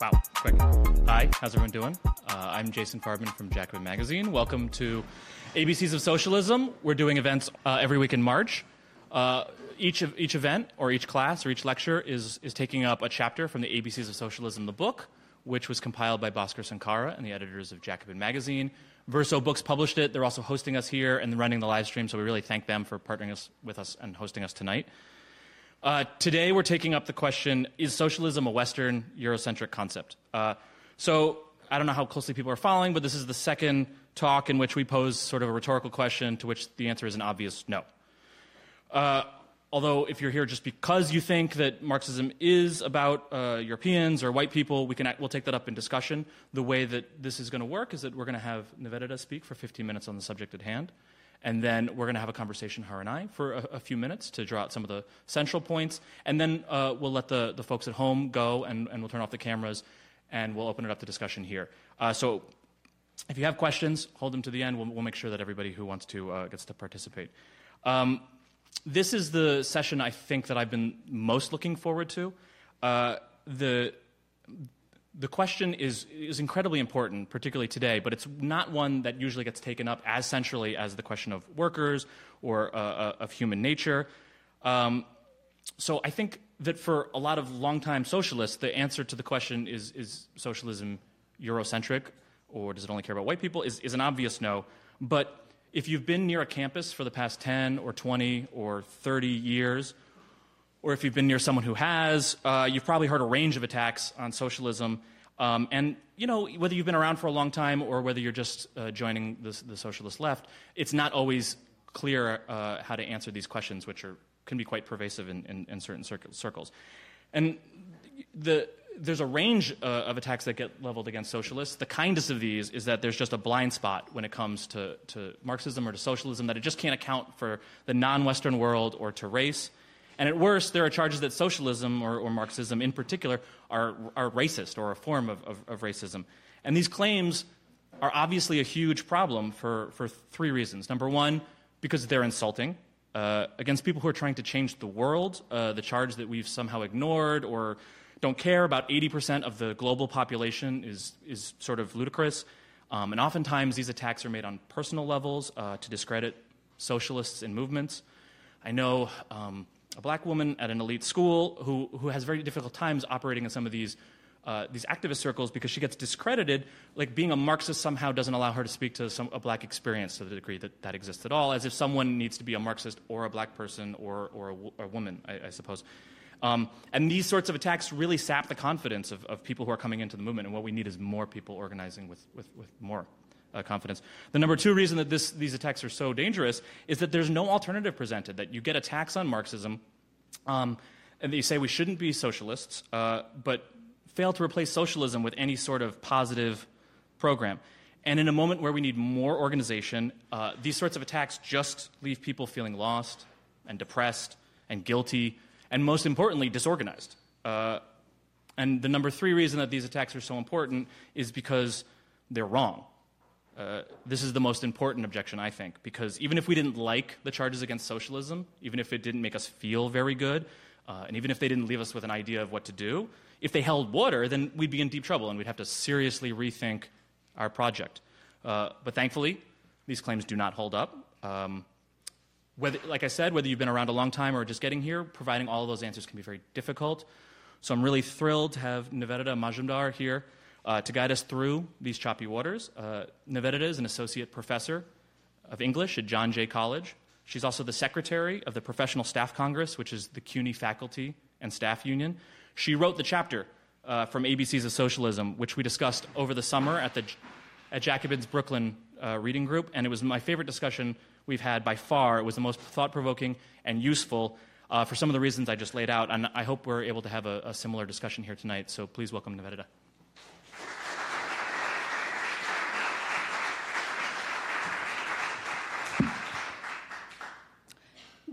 Wow, quick. Hi, how's everyone doing? Uh, I'm Jason Farbman from Jacobin Magazine. Welcome to ABCs of Socialism. We're doing events uh, every week in March. Uh, each, of, each event or each class or each lecture is, is taking up a chapter from the ABCs of Socialism, the book, which was compiled by Bhaskar Sunkara and the editors of Jacobin Magazine. Verso Books published it. They're also hosting us here and running the live stream, so we really thank them for partnering us, with us and hosting us tonight. Uh, today, we're taking up the question Is socialism a Western Eurocentric concept? Uh, so, I don't know how closely people are following, but this is the second talk in which we pose sort of a rhetorical question to which the answer is an obvious no. Uh, although, if you're here just because you think that Marxism is about uh, Europeans or white people, we can, we'll take that up in discussion. The way that this is going to work is that we're going to have Nivedita speak for 15 minutes on the subject at hand. And then we're going to have a conversation, her and I, for a, a, few minutes to draw out some of the central points. And then uh, we'll let the, the folks at home go and, and we'll turn off the cameras and we'll open it up to discussion here. Uh, so if you have questions, hold them to the end. We'll, we'll make sure that everybody who wants to uh, gets to participate. Um, this is the session I think that I've been most looking forward to. Uh, the the question is, is incredibly important, particularly today, but it's not one that usually gets taken up as centrally as the question of workers or uh, uh, of human nature. Um, so I think that for a lot of longtime socialists, the answer to the question is, is socialism Eurocentric or does it only care about white people is, is an obvious no. But if you've been near a campus for the past 10 or 20 or 30 years, or if you've been near someone who has, uh, you've probably heard a range of attacks on socialism. Um, and you know, whether you've been around for a long time or whether you're just uh, joining the, the, socialist left, it's not always clear uh, how to answer these questions, which are, can be quite pervasive in, in, in certain circles. And the, there's a range uh, of attacks that get leveled against socialists. The kindest of these is that there's just a blind spot when it comes to, to Marxism or to socialism, that it just can't account for the non Western world or to race. And at worst, there are charges that socialism or, or Marxism in particular are, are racist or a form of, of, of, racism. And these claims are obviously a huge problem for, for three reasons. Number one, because they're insulting uh, against people who are trying to change the world, uh, the charge that we've somehow ignored or don't care about 80% of the global population is, is sort of ludicrous. Um, and oftentimes, these attacks are made on personal levels uh, to discredit socialists and movements. I know um, a black woman at an elite school who, who has very difficult times operating in some of these, uh, these activist circles because she gets discredited. Like being a Marxist somehow doesn't allow her to speak to some, a black experience to the degree that that exists at all, as if someone needs to be a Marxist or a black person or, or a, a woman, I, I suppose. Um, and these sorts of attacks really sap the confidence of, of people who are coming into the movement, and what we need is more people organizing with, with, with more uh, confidence. The number two reason that this, these attacks are so dangerous is that there's no alternative presented, that you get attacks on Marxism, um, and they say we shouldn't be socialists, uh, but fail to replace socialism with any sort of positive program. And in a moment where we need more organization, uh, these sorts of attacks just leave people feeling lost and depressed and guilty, and most importantly, disorganized. Uh, and the number three reason that these attacks are so important is because they're wrong. Uh, this is the most important objection, I think, because even if we didn't like the charges against socialism, even if it didn't make us feel very good, uh, and even if they didn't leave us with an idea of what to do, if they held water, then we'd be in deep trouble and we'd have to seriously rethink our project. Uh, but thankfully, these claims do not hold up. Um, whether, like I said, whether you've been around a long time or just getting here, providing all of those answers can be very difficult. So I'm really thrilled to have Nivedita Majumdar here uh, to guide us through these choppy waters. Uh, is an associate professor of English at John Jay College. She's also the secretary of the Professional Staff Congress, which is the CUNY faculty and staff union. She wrote the chapter uh, from ABCs of Socialism, which we discussed over the summer at, the, at Jacobin's Brooklyn uh, reading group, and it was my favorite discussion we've had by far. It was the most thought provoking and useful uh, for some of the reasons I just laid out, and I hope we're able to have a, a similar discussion here tonight. So please welcome Nivedita.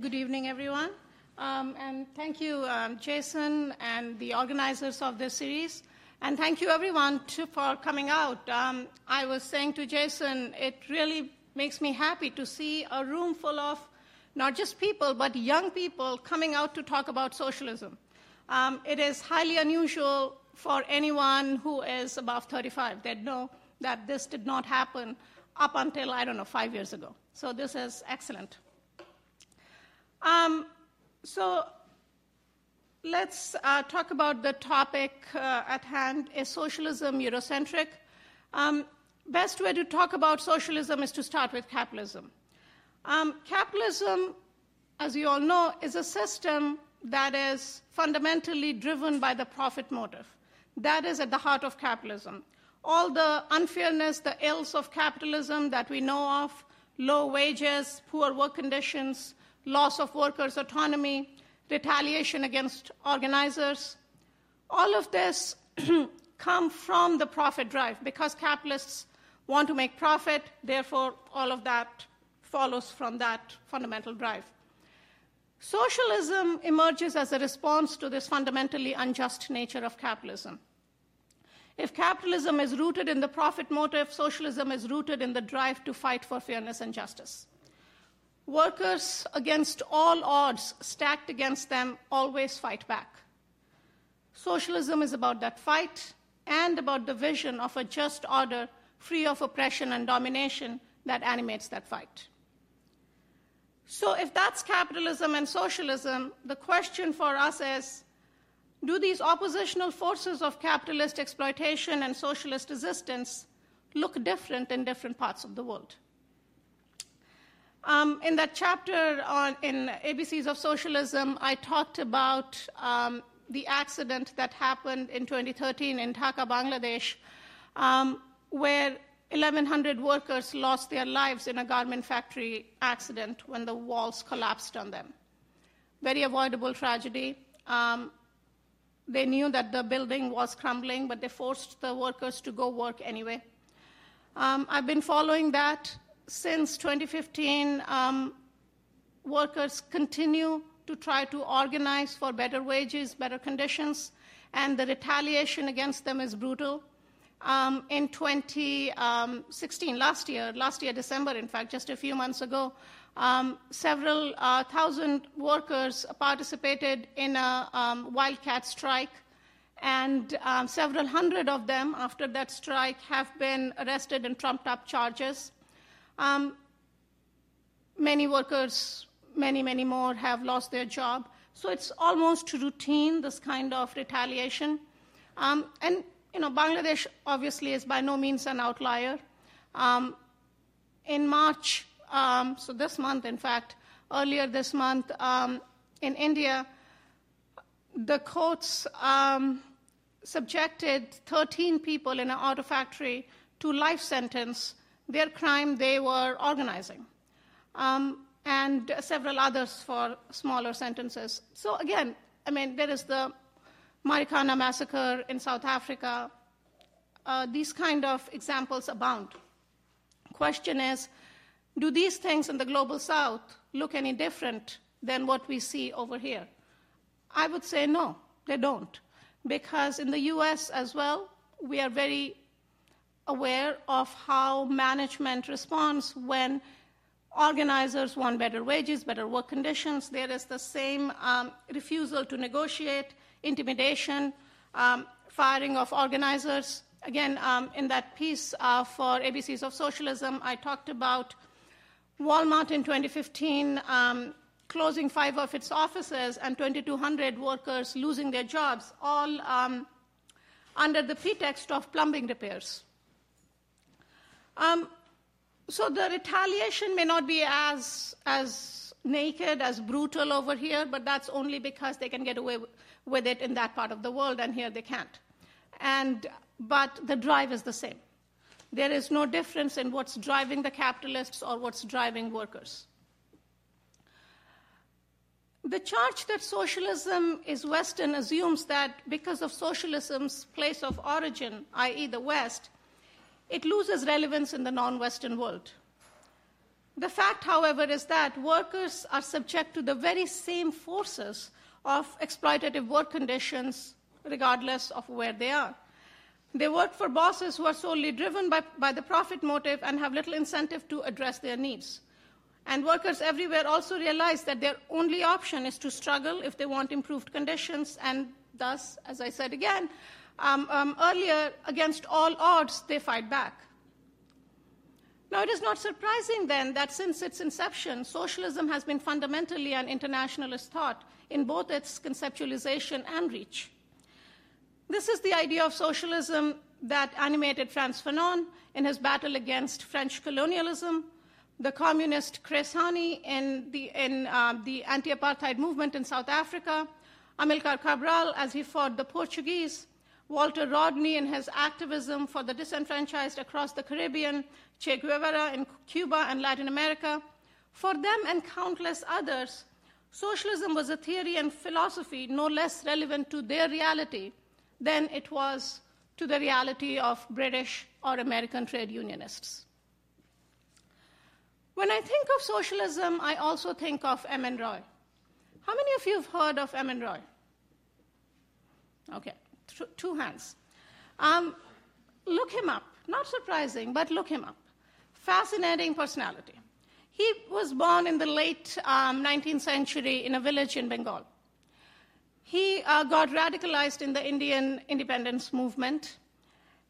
Good evening, everyone. Um, and thank you, um, Jason, and the organizers of this series. And thank you, everyone, to, for coming out. Um, I was saying to Jason, it really makes me happy to see a room full of not just people, but young people coming out to talk about socialism. Um, it is highly unusual for anyone who is above 35. They know that this did not happen up until, I don't know, five years ago. So this is excellent. Um, so let's uh, talk about the topic uh, at hand. Is socialism Eurocentric? Um, best way to talk about socialism is to start with capitalism. Um, capitalism, as you all know, is a system that is fundamentally driven by the profit motive. That is at the heart of capitalism. All the unfairness, the ills of capitalism that we know of low wages, poor work conditions, loss of workers' autonomy, retaliation against organizers all of this come from the profit drive because capitalists want to make profit, therefore, all of that follows from that fundamental drive. Socialism emerges as a response to this fundamentally unjust nature of capitalism. If capitalism is rooted in the profit motive, socialism is rooted in the drive to fight for fairness and justice. Workers, against all odds, stacked against them, always fight back. Socialism is about that fight and about the vision of a just order free of oppression and domination that animates that fight. So, if that's capitalism and socialism, the question for us is do these oppositional forces of capitalist exploitation and socialist resistance look different in different parts of the world? Um, in that chapter on, in ABCs of Socialism, I talked about um, the accident that happened in 2013 in Dhaka, Bangladesh, um, where 1,100 workers lost their lives in a garment factory accident when the walls collapsed on them. Very avoidable tragedy. Um, they knew that the building was crumbling, but they forced the workers to go work anyway. Um, I've been following that since 2015. Um, workers continue to try to organize for better wages, better conditions, and the retaliation against them is brutal. Um, in 2016, last year, last year, December, in fact, just a few months ago, um, several uh, thousand workers participated in a um, wildcat strike, and um, several hundred of them, after that strike, have been arrested and trumped up charges. Um, many workers, many, many more, have lost their job. So it's almost routine, this kind of retaliation. Um, and you know, Bangladesh obviously is by no means an outlier. Um, in March, um, so this month, in fact, earlier this month, um, in India, the courts um, subjected 13 people in an auto factory to life sentence. Their crime they were organizing, um, and several others for smaller sentences. So again, I mean, there is the Marikana massacre in South Africa. Uh, these kind of examples abound. Question is, do these things in the global south look any different than what we see over here? I would say no, they don't. Because in the US as well, we are very aware of how management responds when organizers want better wages, better work conditions. There is the same um, refusal to negotiate intimidation, um, firing of organizers. Again, um, in that piece uh, for ABCs of Socialism, I talked about Walmart in 2015 um, closing five of its offices and 2,200 workers losing their jobs, all um, under the pretext of plumbing repairs. Um, so the retaliation may not be as, as naked, as brutal over here, but that's only because they can get away with it in that part of the world, and here they can't. And, but the drive is the same. There is no difference in what's driving the capitalists or what's driving workers. The charge that socialism is Western assumes that because of socialism's place of origin, i.e., the West, it loses relevance in the non Western world. The fact, however, is that workers are subject to the very same forces of exploitative work conditions, regardless of where they are. They work for bosses who are solely driven by, by the profit motive and have little incentive to address their needs. And workers everywhere also realize that their only option is to struggle if they want improved conditions, and thus, as I said again um, um, earlier, against all odds, they fight back. Now, it is not surprising then that since its inception, socialism has been fundamentally an internationalist thought in both its conceptualization and reach. This is the idea of socialism that animated Frantz Fanon in his battle against French colonialism, the communist Chris Hani in the, uh, the anti apartheid movement in South Africa, Amilcar Cabral as he fought the Portuguese, Walter Rodney and his activism for the disenfranchised across the Caribbean, Che Guevara in Cuba and Latin America. For them and countless others, socialism was a theory and philosophy no less relevant to their reality than it was to the reality of British or American trade unionists. When I think of socialism, I also think of M.N. Roy. How many of you have heard of M.N. Roy? Okay, two hands. Um, look him up. Not surprising, but look him up fascinating personality. He was born in the late um, 19th century in a village in Bengal. He uh, got radicalized in the Indian independence movement.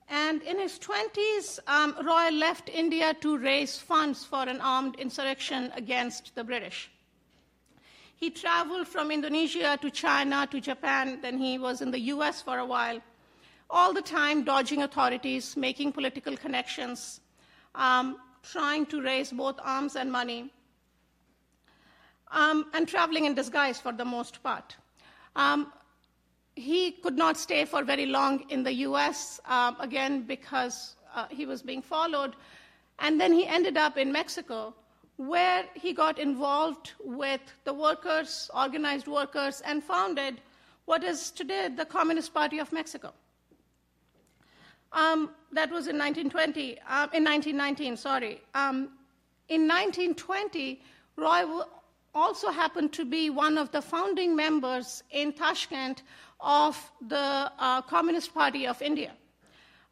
And in his 20s, um, Roy left India to raise funds for an armed insurrection against the British. He traveled from Indonesia to China to Japan, then he was in the US for a while, all the time dodging authorities, making political connections, um, trying to raise both arms and money, um, and traveling in disguise for the most part. Um, he could not stay for very long in the US, uh, again, because uh, he was being followed. And then he ended up in Mexico, where he got involved with the workers, organized workers, and founded what is today the Communist Party of Mexico. Um, that was in 1920, uh, in 1919, sorry. Um, in 1920, Roy also happened to be one of the founding members in Tashkent of the uh, Communist Party of India.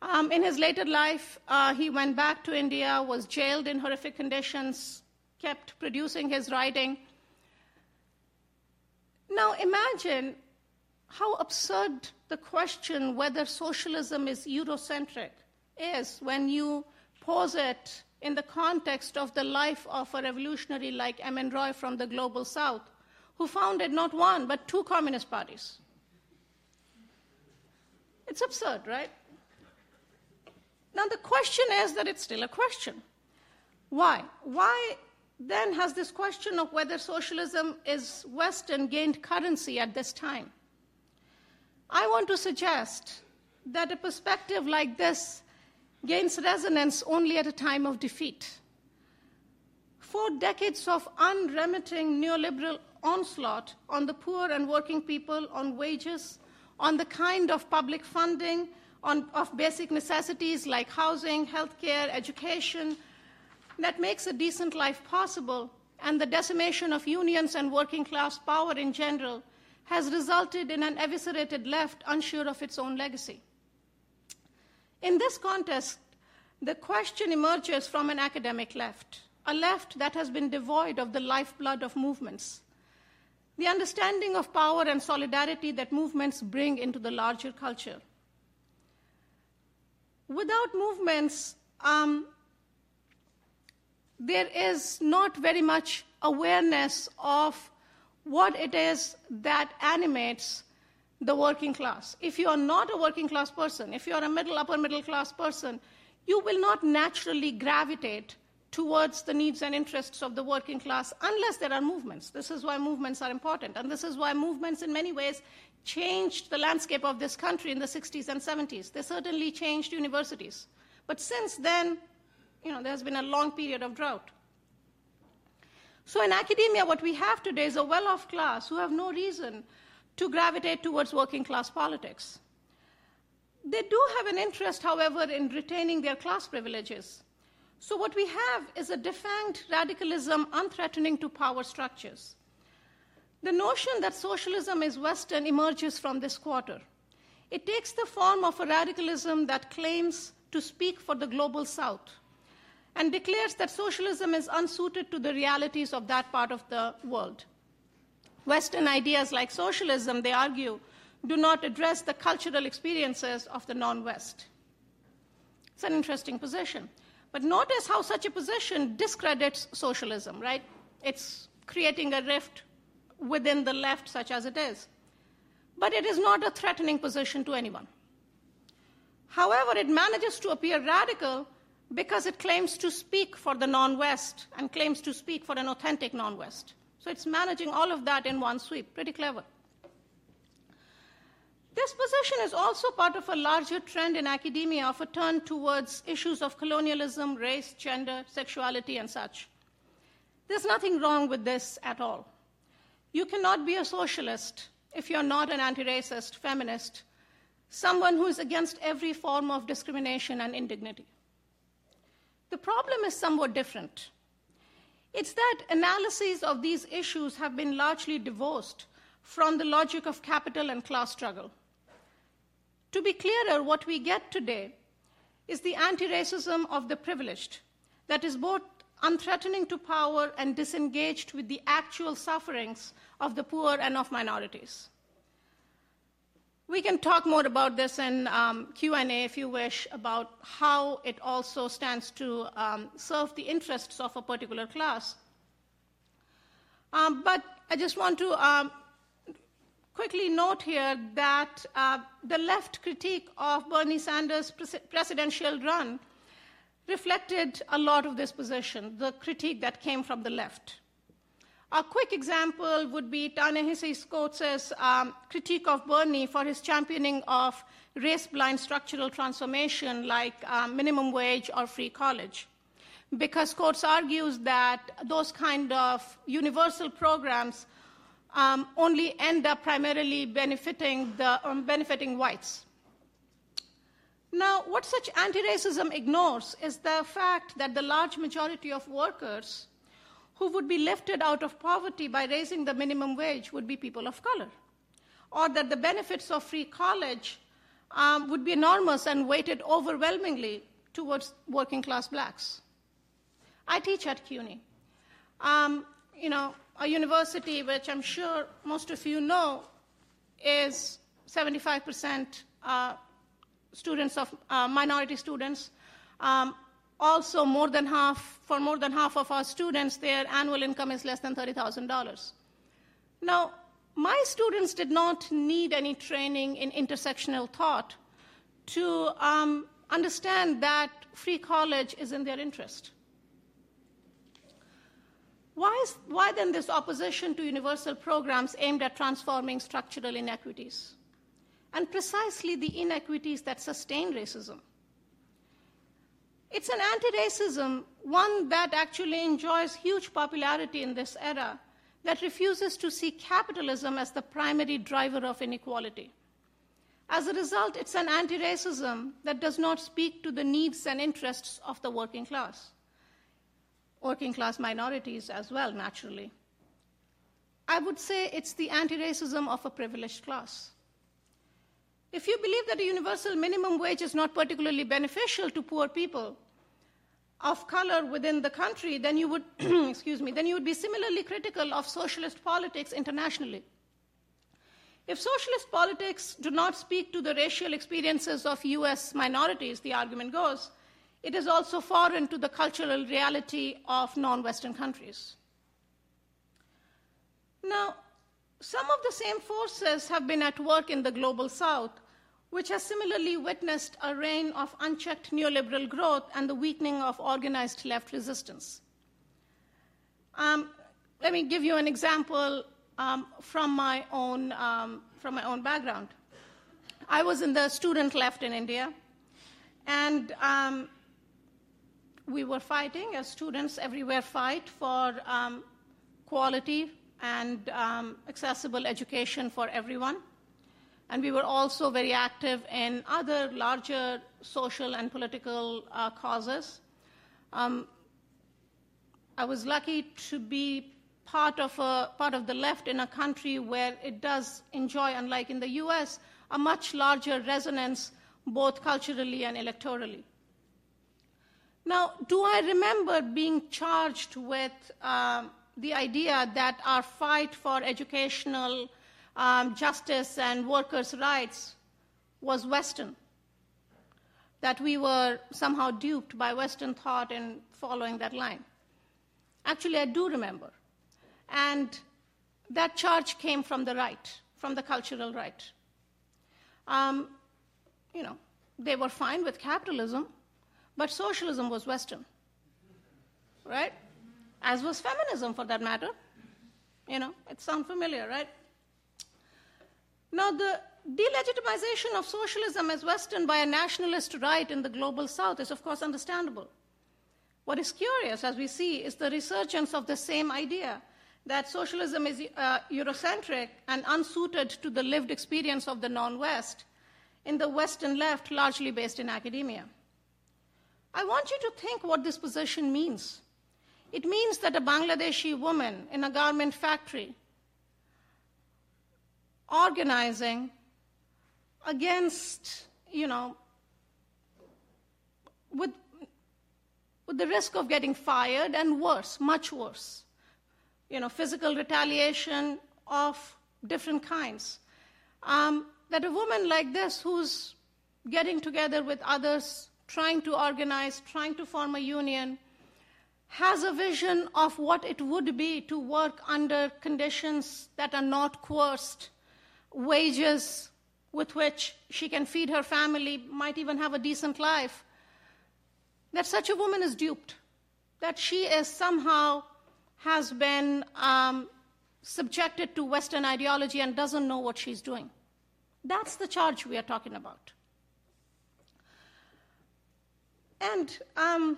Um, in his later life, uh, he went back to India, was jailed in horrific conditions, kept producing his writing. Now imagine how absurd the question whether socialism is Eurocentric is when you pose it in the context of the life of a revolutionary like M.N. Roy from the global south, who founded not one but two communist parties. It's absurd, right? Now, the question is that it's still a question. Why? Why then has this question of whether socialism is Western gained currency at this time? I want to suggest that a perspective like this gains resonance only at a time of defeat. Four decades of unremitting neoliberal onslaught on the poor and working people, on wages, on the kind of public funding, on, of basic necessities like housing, healthcare, education, that makes a decent life possible, and the decimation of unions and working class power in general has resulted in an eviscerated left unsure of its own legacy. In this context, the question emerges from an academic left, a left that has been devoid of the lifeblood of movements, the understanding of power and solidarity that movements bring into the larger culture. Without movements, um, there is not very much awareness of what it is that animates the working class. If you are not a working class person, if you are a middle, upper middle class person, you will not naturally gravitate towards the needs and interests of the working class unless there are movements. This is why movements are important. And this is why movements, in many ways, changed the landscape of this country in the 60s and 70s. They certainly changed universities. But since then, you know, there's been a long period of drought. So in academia, what we have today is a well off class who have no reason to gravitate towards working class politics. They do have an interest, however, in retaining their class privileges. So, what we have is a defanged radicalism unthreatening to power structures. The notion that socialism is Western emerges from this quarter. It takes the form of a radicalism that claims to speak for the global South and declares that socialism is unsuited to the realities of that part of the world. Western ideas like socialism, they argue, do not address the cultural experiences of the non West. It's an interesting position. But notice how such a position discredits socialism, right? It's creating a rift within the left, such as it is. But it is not a threatening position to anyone. However, it manages to appear radical because it claims to speak for the non West and claims to speak for an authentic non West. So it's managing all of that in one sweep. Pretty clever. This position is also part of a larger trend in academia of a turn towards issues of colonialism, race, gender, sexuality, and such. There's nothing wrong with this at all. You cannot be a socialist if you're not an anti racist, feminist, someone who is against every form of discrimination and indignity. The problem is somewhat different. It's that analyses of these issues have been largely divorced from the logic of capital and class struggle. To be clearer, what we get today is the anti racism of the privileged that is both unthreatening to power and disengaged with the actual sufferings of the poor and of minorities. We can talk more about this in um, Q&A if you wish about how it also stands to um, serve the interests of a particular class. Um, but I just want to um, quickly note here that uh, the left critique of Bernie Sanders' pres- presidential run reflected a lot of this position, the critique that came from the left. A quick example would be Ta-Nehisi Coates' um, critique of Bernie for his championing of race-blind structural transformation like um, minimum wage or free college. Because Coates argues that those kind of universal programs um, only end up primarily benefiting, the, um, benefiting whites. Now, what such anti racism ignores is the fact that the large majority of workers who would be lifted out of poverty by raising the minimum wage would be people of color, or that the benefits of free college um, would be enormous and weighted overwhelmingly towards working class blacks. I teach at CUNY. Um, you know, a university which I'm sure most of you know is 75% uh, students of uh, minority students. Um, also, more than half, for more than half of our students, their annual income is less than $30,000. Now, my students did not need any training in intersectional thought to um, understand that free college is in their interest. Why, is, why then this opposition to universal programs aimed at transforming structural inequities? And precisely the inequities that sustain racism. It's an anti racism, one that actually enjoys huge popularity in this era, that refuses to see capitalism as the primary driver of inequality. As a result, it's an anti racism that does not speak to the needs and interests of the working class, working class minorities as well, naturally. I would say it's the anti racism of a privileged class. If you believe that a universal minimum wage is not particularly beneficial to poor people of color within the country, then you would, excuse me, then you would be similarly critical of socialist politics internationally. If socialist politics do not speak to the racial experiences of US minorities, the argument goes, it is also foreign to the cultural reality of non Western countries. Now, some of the same forces have been at work in the global south, which has similarly witnessed a reign of unchecked neoliberal growth and the weakening of organized left resistance. Um, let me give you an example um, from, my own, um, from my own background. I was in the student left in India, and um, we were fighting, as students everywhere fight, for um, quality and um, accessible education for everyone. And we were also very active in other larger social and political uh, causes. Um, I was lucky to be part of, a, part of the left in a country where it does enjoy, unlike in the US, a much larger resonance both culturally and electorally. Now, do I remember being charged with um, the idea that our fight for educational um, justice and workers' rights was Western, that we were somehow duped by Western thought in following that line. Actually, I do remember. And that charge came from the right, from the cultural right. Um, you know, they were fine with capitalism, but socialism was Western, right? As was feminism, for that matter. You know, it sounds familiar, right? Now, the delegitimization of socialism as Western by a nationalist right in the global South is, of course, understandable. What is curious, as we see, is the resurgence of the same idea that socialism is uh, Eurocentric and unsuited to the lived experience of the non West in the Western left, largely based in academia. I want you to think what this position means. It means that a Bangladeshi woman in a garment factory organizing against, you know, with, with the risk of getting fired and worse, much worse, you know, physical retaliation of different kinds. Um, that a woman like this, who's getting together with others, trying to organize, trying to form a union, has a vision of what it would be to work under conditions that are not coerced, wages with which she can feed her family, might even have a decent life, that such a woman is duped, that she is somehow has been um, subjected to Western ideology and doesn't know what she's doing. That's the charge we are talking about. And um,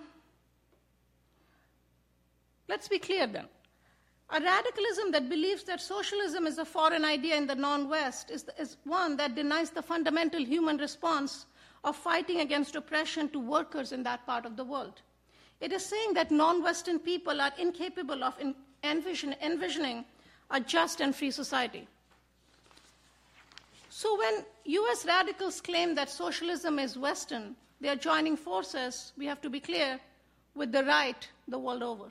let's be clear then. A radicalism that believes that socialism is a foreign idea in the non West is, is one that denies the fundamental human response of fighting against oppression to workers in that part of the world. It is saying that non Western people are incapable of envision, envisioning a just and free society. So when US radicals claim that socialism is Western, they are joining forces, we have to be clear, with the right the world over.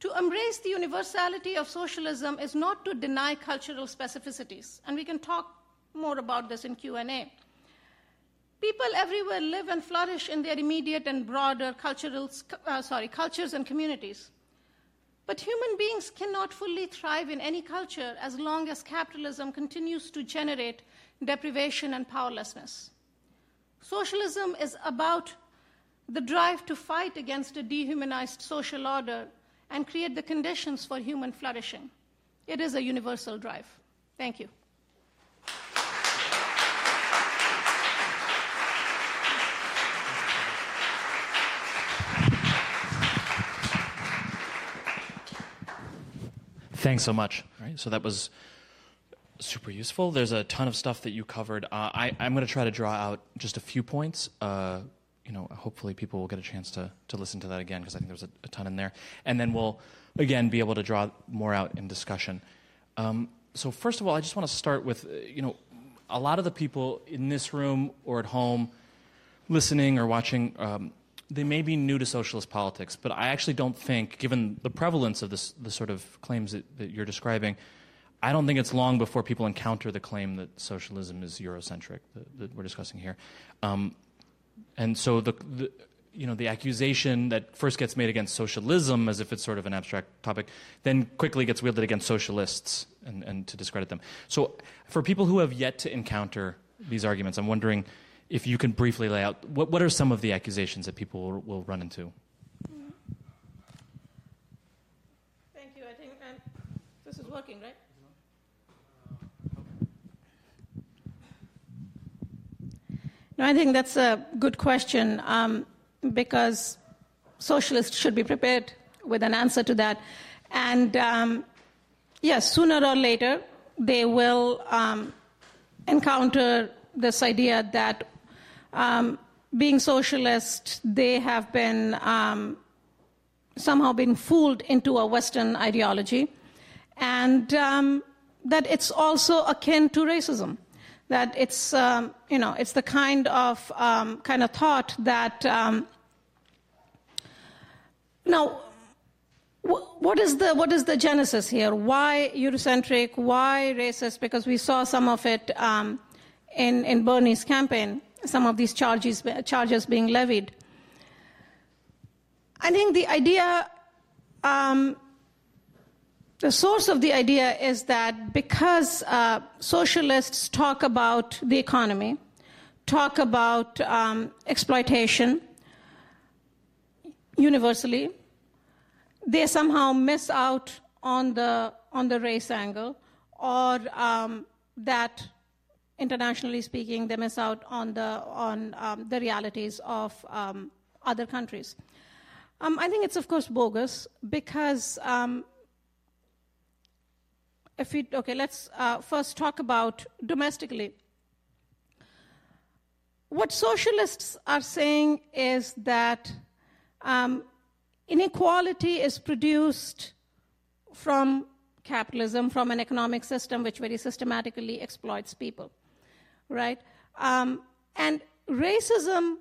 To embrace the universality of socialism is not to deny cultural specificities, and we can talk more about this in Q&A. People everywhere live and flourish in their immediate and broader cultural, uh, sorry, cultures and communities. But human beings cannot fully thrive in any culture as long as capitalism continues to generate deprivation and powerlessness. Socialism is about the drive to fight against a dehumanized social order and create the conditions for human flourishing. It is a universal drive. Thank you. Thanks so much. Right, so that was super useful. There's a ton of stuff that you covered. Uh, I, am going to try to draw out just a few points. Uh, you know, hopefully people will get a chance to, to listen to that again because I think there's a, a, ton in there. And then we'll, again, be able to draw more out in discussion. Um, so, first of all, I just want to start with, uh, you know, a lot of the people in this room or at home listening or watching um, they may be new to socialist politics, but I actually don't think, given the prevalence of this, the sort of claims that, that you're describing, I don't think it's long before people encounter the claim that socialism is Eurocentric that, that we're discussing here. Um, and so the, the, you know, the accusation that first gets made against socialism as if it's sort of an abstract topic, then quickly gets wielded against socialists and, and to discredit them. So for people who have yet to encounter these arguments, I'm wondering – if you can briefly lay out what, what are some of the accusations that people will, will run into? Thank you. I think um, this is working, right? No, I think that's a good question um, because socialists should be prepared with an answer to that. And um, yes, sooner or later, they will um, encounter this idea that um, being socialist, they have been um, somehow been fooled into a Western ideology, and um, that it's also akin to racism. That it's um, you know it's the kind of um, kind of thought that um, now what is the what is the genesis here? Why Eurocentric? Why racist? Because we saw some of it um, in in Bernie's campaign. Some of these charges charges being levied. I think the idea, um, the source of the idea is that because uh, socialists talk about the economy, talk about um, exploitation universally, they somehow miss out on the on the race angle, or um, that internationally speaking, they miss out on the on um, the realities of um, other countries. Um, I think it's of course bogus because um, if we okay, let's uh, first talk about domestically. What socialists are saying is that um, Inequality is produced from capitalism, from an economic system which very systematically exploits people, right? Um, and racism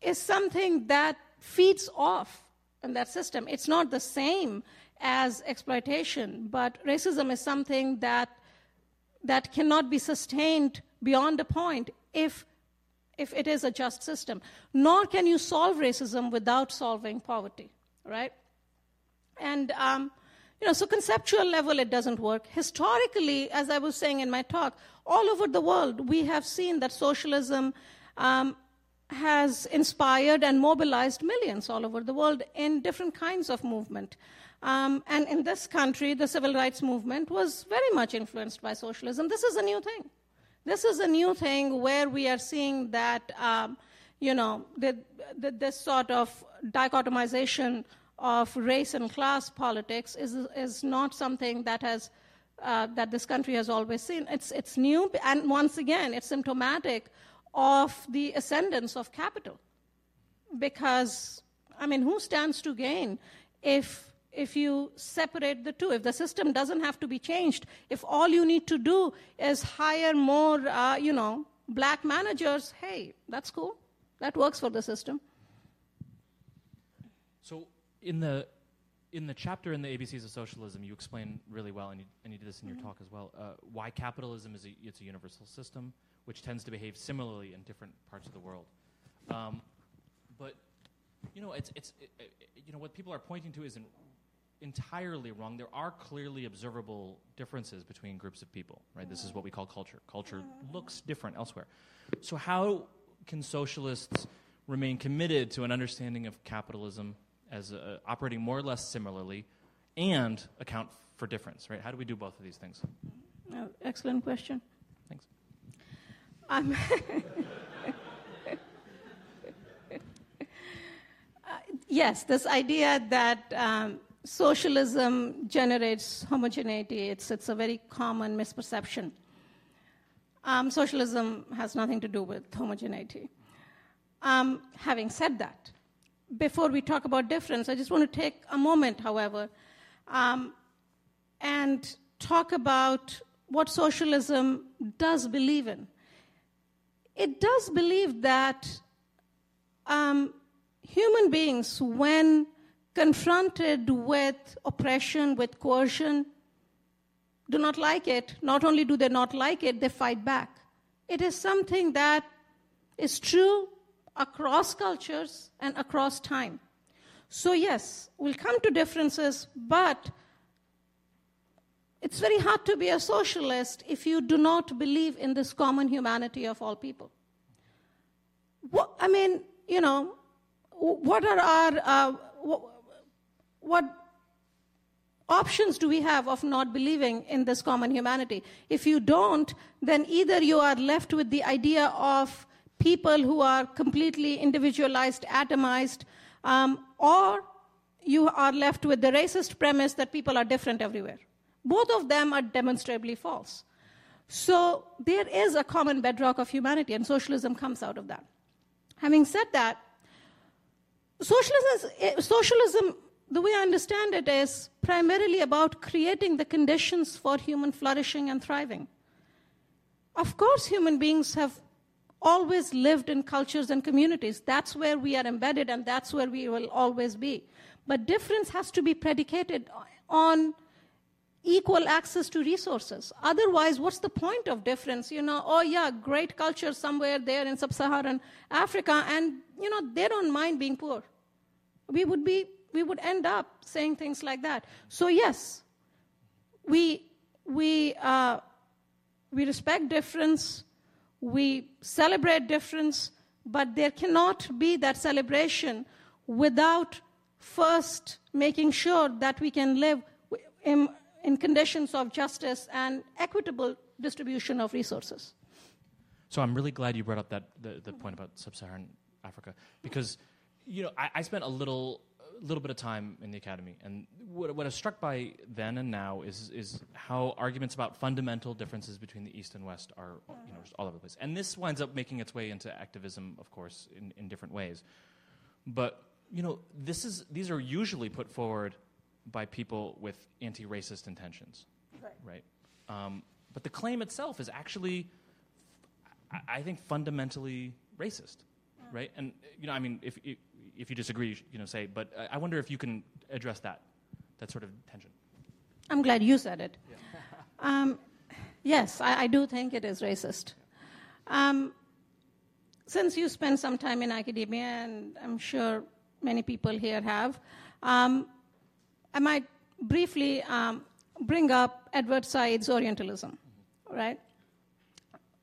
is something that feeds off in that system. It's not the same as exploitation, but racism is something that that cannot be sustained beyond a point if if it is a just system. Nor can you solve racism without solving poverty right? And, um, you know, so conceptual level, it doesn't work. Historically, as I was saying in my talk, all over the world, we have seen that socialism um, has inspired and mobilized millions all over the world in different kinds of movement. Um, and in this country, the civil rights movement was very much influenced by socialism. This is a new thing. This is a new thing where we are seeing that um, you know, the, the, this sort of dichotomization of race and class politics is, is not something that has uh, that this country has always seen. It's, it's new, and once again, it's symptomatic of the ascendance of capital. Because, I mean, who stands to gain if, if you separate the two? If the system doesn't have to be changed, if all you need to do is hire more, uh, you know, black managers, hey, that's cool. That works for the system. So in the in the chapter in the ABCs of Socialism, you explain really well, and you, and you did this in your mm-hmm. talk as well, uh, why capitalism is a, it's a universal system which tends to behave similarly in different parts of the world. Um, but you know, it's it's it, it, you know what people are pointing to isn't entirely wrong. There are clearly observable differences between groups of people, right? This is what we call culture. Culture looks different elsewhere. So how can socialists remain committed to an understanding of capitalism as uh, operating more or less similarly and account for difference, right? How do we do both of these things? Oh, excellent question. Thanks. Um, uh, yes, this idea that um, socialism generates homogeneity, it's, it's a very common misperception. Um, socialism has nothing to do with homogeneity. Um, having said that, before we talk about difference, I just want to take a moment, however, um, and talk about what socialism does believe in. It does believe that um, human beings, when confronted with oppression, with coercion, do not like it, not only do they not like it, they fight back. It is something that is true across cultures and across time. So, yes, we'll come to differences, but it's very hard to be a socialist if you do not believe in this common humanity of all people. What, I mean, you know, what are our, uh, what, options do we have of not believing in this common humanity? If you don't, then either you are left with the idea of people who are completely individualized, atomized, um, or you are left with the racist premise that people are different everywhere. Both of them are demonstrably false. So there is a common bedrock of humanity, and socialism comes out of that. Having said that, socialism, socialism the way I understand it is primarily about creating the conditions for human flourishing and thriving. Of course, human beings have always lived in cultures and communities. That's where we are embedded, and that's where we will always be. But difference has to be predicated on equal access to resources. Otherwise, what's the point of difference? You know, oh yeah, great culture somewhere there in sub-Saharan Africa, and you know they don't mind being poor. We would be, we would end up saying things like that. So yes, we we uh, we respect difference, we celebrate difference, but there cannot be that celebration without first making sure that we can live in, in conditions of justice and equitable distribution of resources. So I'm really glad you brought up that the, the point about sub-Saharan Africa because you know I, I spent a little little bit of time in the academy, and what, what I was struck by then and now is is how arguments about fundamental differences between the East and West are you know just all over the place, and this winds up making its way into activism, of course, in, in different ways. But you know, this is these are usually put forward by people with anti-racist intentions, right? right? Um, but the claim itself is actually, I, think, fundamentally racist, right? And you know, I mean, if if you disagree, you know, say. But I wonder if you can address that that sort of tension. I'm glad you said it. Yeah. um, yes, I, I, do think it is racist. Um, since you spent some time in academia, and I'm sure many people here have, um, I might briefly um, bring up Edward Said's Orientalism, right?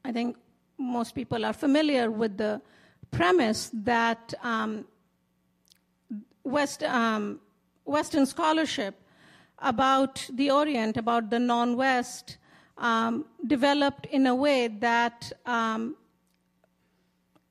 I think most people are familiar with the premise that um, West, um, Western scholarship about the Orient, about the non West, um, developed in a way that um,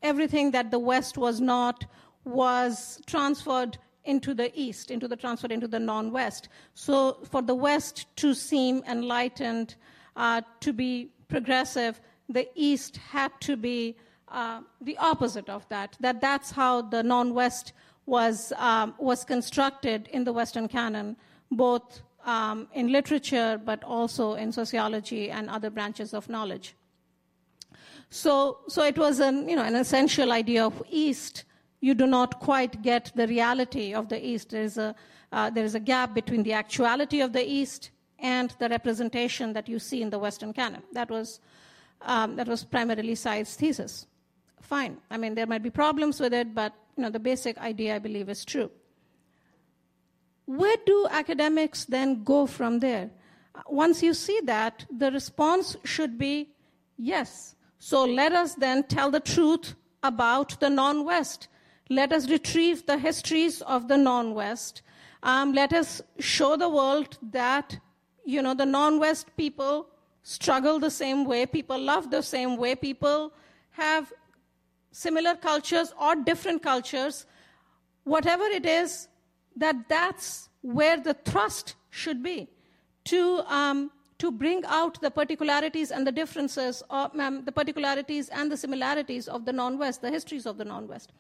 everything that the West was not was transferred into the East, into the transfer into the non West. So for the West to seem enlightened, uh, to be progressive, the East had to be uh, the opposite of that. That that's how the non West was, um, was constructed in the Western canon, both um, in literature but also in sociology and other branches of knowledge. So, so it was an, you know, an essential idea of East. You do not quite get the reality of the East. There is a, uh, there is a gap between the actuality of the East and the representation that you see in the Western canon. That was, um, that was primarily Said's thesis. Fine. I mean, there might be problems with it, but you know, the basic idea, I believe, is true. Where do academics then go from there? Once you see that, the response should be yes. So let us then tell the truth about the non West. Let us retrieve the histories of the non West. Um, let us show the world that, you know, the non West people struggle the same way, people love the same way, people have similar cultures or different cultures, whatever it is, that that's where the thrust should be to, um, to bring out the particularities and the differences, um, the particularities and the similarities of the non-West, the histories of the non-West.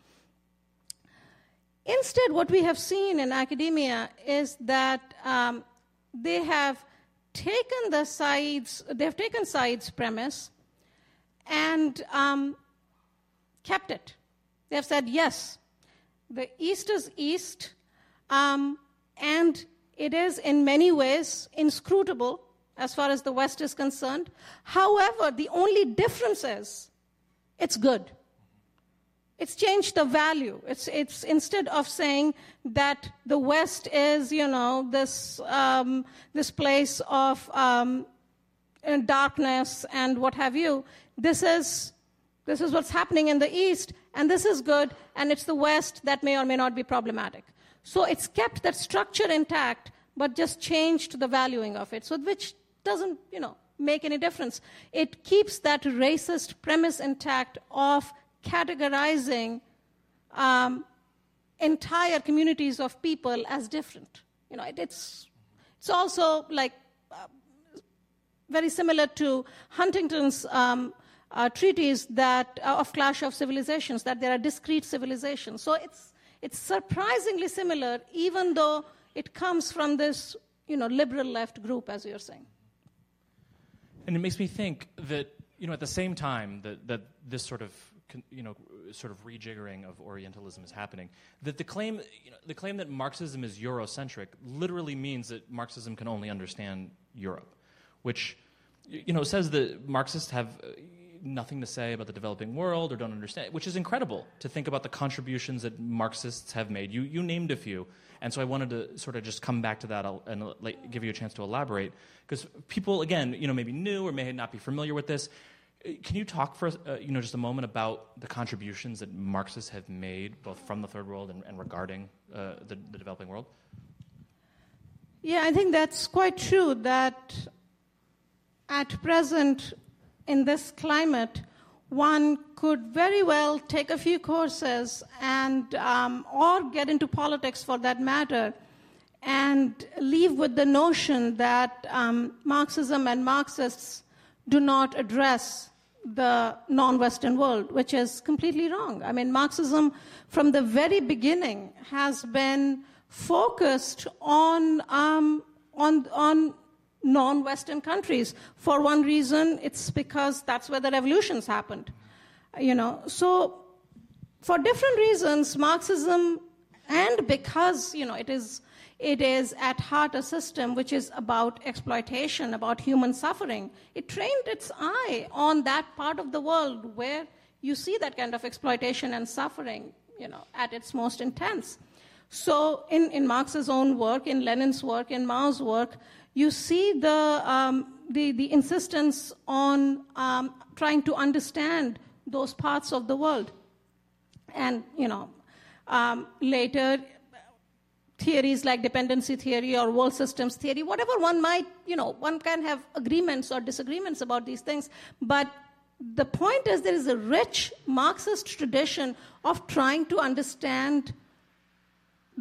Instead, what we have seen in academia is that um, they have taken the sides, they've taken Said's premise and um, kept it. They have said, yes, the East is East, um, and it is in many ways inscrutable as far as the West is concerned. However, the only difference is it's good. It's changed the value. It's, it's instead of saying that the West is, you know, this, um, this place of um, darkness and what have you, this is this is what's happening in the East, and this is good, and it's the West that may or may not be problematic. So it's kept that structure intact, but just changed the valuing of it, so which doesn't, you know, make any difference. It keeps that racist premise intact of categorizing um, entire communities of people as different. You know, it, it's it's also like uh, very similar to Huntington's um, uh, treaties that, uh, of clash of civilizations, that there are discrete civilizations. So it's, it's surprisingly similar, even though it comes from this you know, liberal left group, as you're saying. And it makes me think that, you know, at the same time that, that this sort of you know, sort of rejiggering of Orientalism is happening. That the claim, you know, the claim that Marxism is Eurocentric literally means that Marxism can only understand Europe, which, you know, says that Marxists have uh, nothing to say about the developing world or don't understand, which is incredible to think about the contributions that Marxists have made. You, you named a few. And so I wanted to sort of just come back to that and give you a chance to elaborate. Because people, again, you know, maybe new or may not be familiar with this. Uh, can you talk for uh, you know just a moment about the contributions that Marxists have made, both from the third world and, and regarding uh, the, the developing world? Yeah, I think that's quite true. That at present, in this climate, one could very well take a few courses and um, or get into politics for that matter and leave with the notion that um, marxism and marxists do not address the non-western world which is completely wrong. I mean marxism from the very beginning has been focused on um, on on non Western countries. For one reason, it's because that's where the revolutions happened. You know, so for different reasons, Marxism, and because, you know, it is, it is at heart a system which is about exploitation, about human suffering, it trained its eye on that part of the world where you see that kind of exploitation and suffering, you know, at its most intense. So, in, in Marx's own work, in Lenin's work, in Mao's work, you see the, um, the, the, insistence on um, trying to understand those parts of the world. And, you know, um, later, theories like dependency theory or world systems theory, whatever one might, you know, one can have agreements or disagreements about these things, but the point is there is a rich Marxist tradition of trying to understand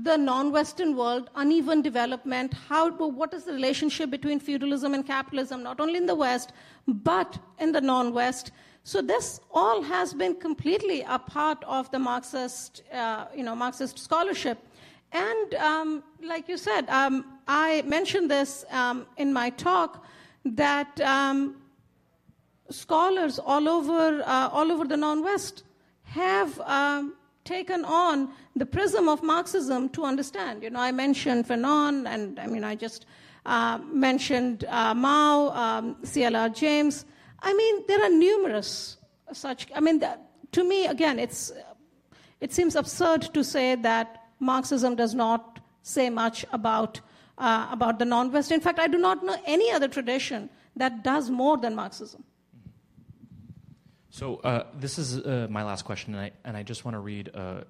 the non-Western world, uneven development, how, what is the relationship between feudalism and capitalism, not only in the West, but in the non-West. So this all has been completely a part of the Marxist, uh, you know, Marxist scholarship. And um, like you said, um, I mentioned this um, in my talk that um, scholars all over, uh, all over the non-West have um, taken on the prism of Marxism to understand. You know, I mentioned Fanon, and I mean, I just uh, mentioned uh, Mao, um, C.L.R. James. I mean, there are numerous such. I mean, that, to me, again, it's it seems absurd to say that Marxism does not say much about uh, about the non-West. In fact, I do not know any other tradition that does more than Marxism. So uh, this is uh, my last question, and I, and I just want to read uh,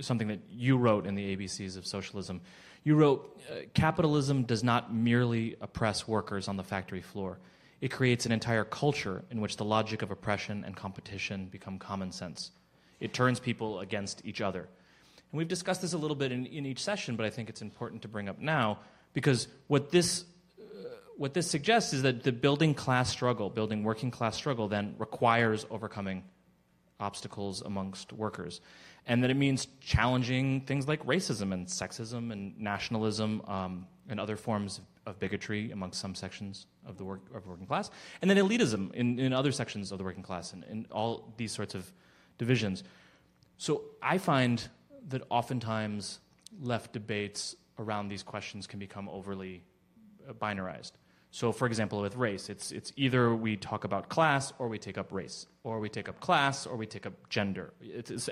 something that you wrote in the ABCs of Socialism. You wrote, uh, Capitalism does not merely oppress workers on the factory floor. It creates an entire culture in which the logic of oppression and competition become common sense. It turns people against each other. And we've discussed this a little bit in, in each session, but I think it's important to bring up now because what this what this suggests is that the building class struggle, building working class struggle, then requires overcoming obstacles amongst workers. And that it means challenging things like racism and sexism and nationalism um, and other forms of bigotry amongst some sections of the work, of working class. And then elitism in, in other sections of the working class and, and all these sorts of divisions. So I find that oftentimes left debates around these questions can become overly binarized. So, for example, with race, it's, it's either we talk about class or we take up race, or we take up class or we take up gender,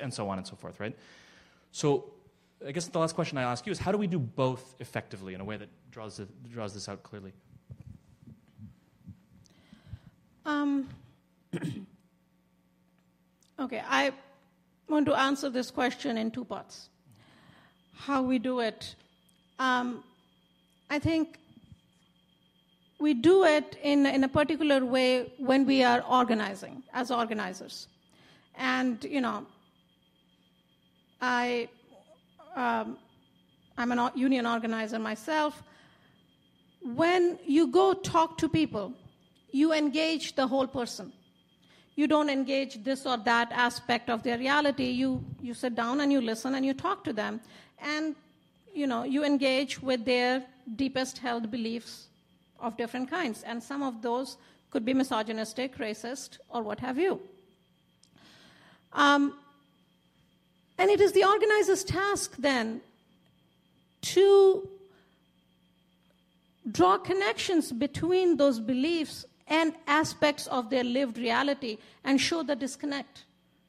and so on and so forth, right? So, I guess the last question I'll ask you is how do we do both effectively in a way that draws, the, draws this out clearly? Um, okay, I want to answer this question in two parts. How we do it. Um, I think we do it in, in a particular way when we are organizing as organizers. And, you know, I, um, I'm a union organizer myself. When you go talk to people, you engage the whole person. You don't engage this or that aspect of their reality. You, you sit down and you listen and you talk to them. And, you know, you engage with their deepest held beliefs of different kinds, and some of those could be misogynistic, racist, or what have you. Um, and it is the organizer's task then to draw connections between those beliefs and aspects of their lived reality and show the disconnect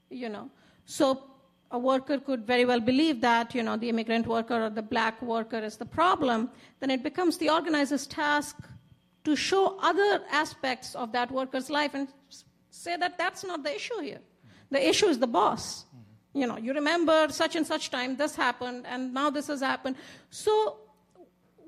you know so a worker could very well believe that you know the immigrant worker or the black worker is the problem then it becomes the organizer's task to show other aspects of that worker's life and say that that's not the issue here the issue is the boss you know you remember such and such time this happened and now this has happened so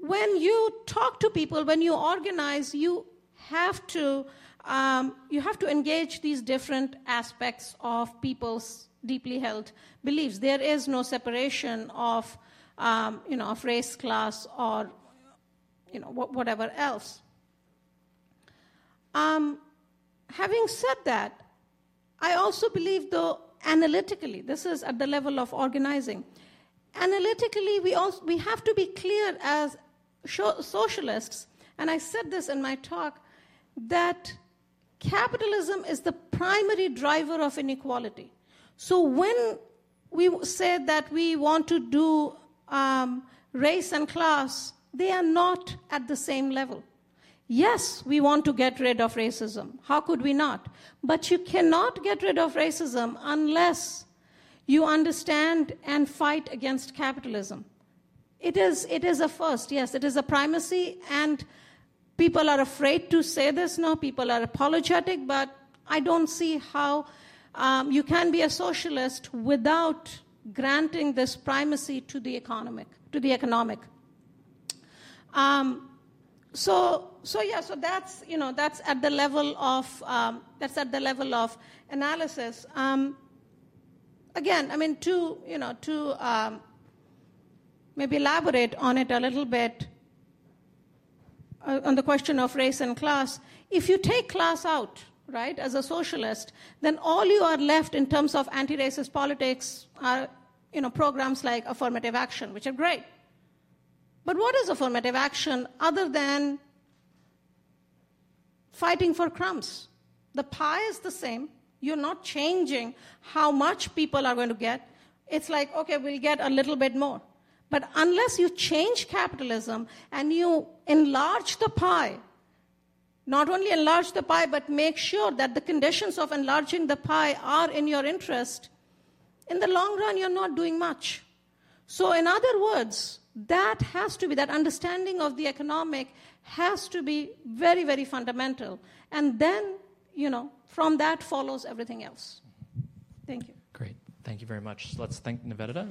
when you talk to people when you organize you have to um, you have to engage these different aspects of people's deeply held beliefs. There is no separation of, um, you know, of race, class, or, you know, whatever else. Um, having said that, I also believe, though, analytically, this is at the level of organizing. Analytically, we, also, we have to be clear as socialists, and I said this in my talk, that capitalism is the primary driver of inequality. So when we say that we want to do um, race and class, they are not at the same level. Yes, we want to get rid of racism. How could we not? But you cannot get rid of racism unless you understand and fight against capitalism. It is, it is a first, yes, it is a primacy, and people are afraid to say this now. People are apologetic, but I don't see how um, you can be a socialist without granting this primacy to the economic, to the economic. Um, so, so yeah, so that's you know that's at the level of um, that's at the level of analysis. Um, again, I mean to you know to um, maybe elaborate on it a little bit uh, on the question of race and class. If you take class out, right, as a socialist, then all you are left in terms of anti racist politics are you know, programs like affirmative action, which are great. But what is affirmative action other than fighting for crumbs? The pie is the same. You're not changing how much people are going to get. It's like, okay, we'll get a little bit more. But unless you change capitalism and you enlarge the pie, not only enlarge the pie, but make sure that the conditions of enlarging the pie are in your interest, in the long run, you're not doing much. So, in other words, that has to be, that understanding of the economic has to be very, very fundamental. And then, you know, from that follows everything else. Thank you. Great. Thank you very much. Let's thank Nivedita.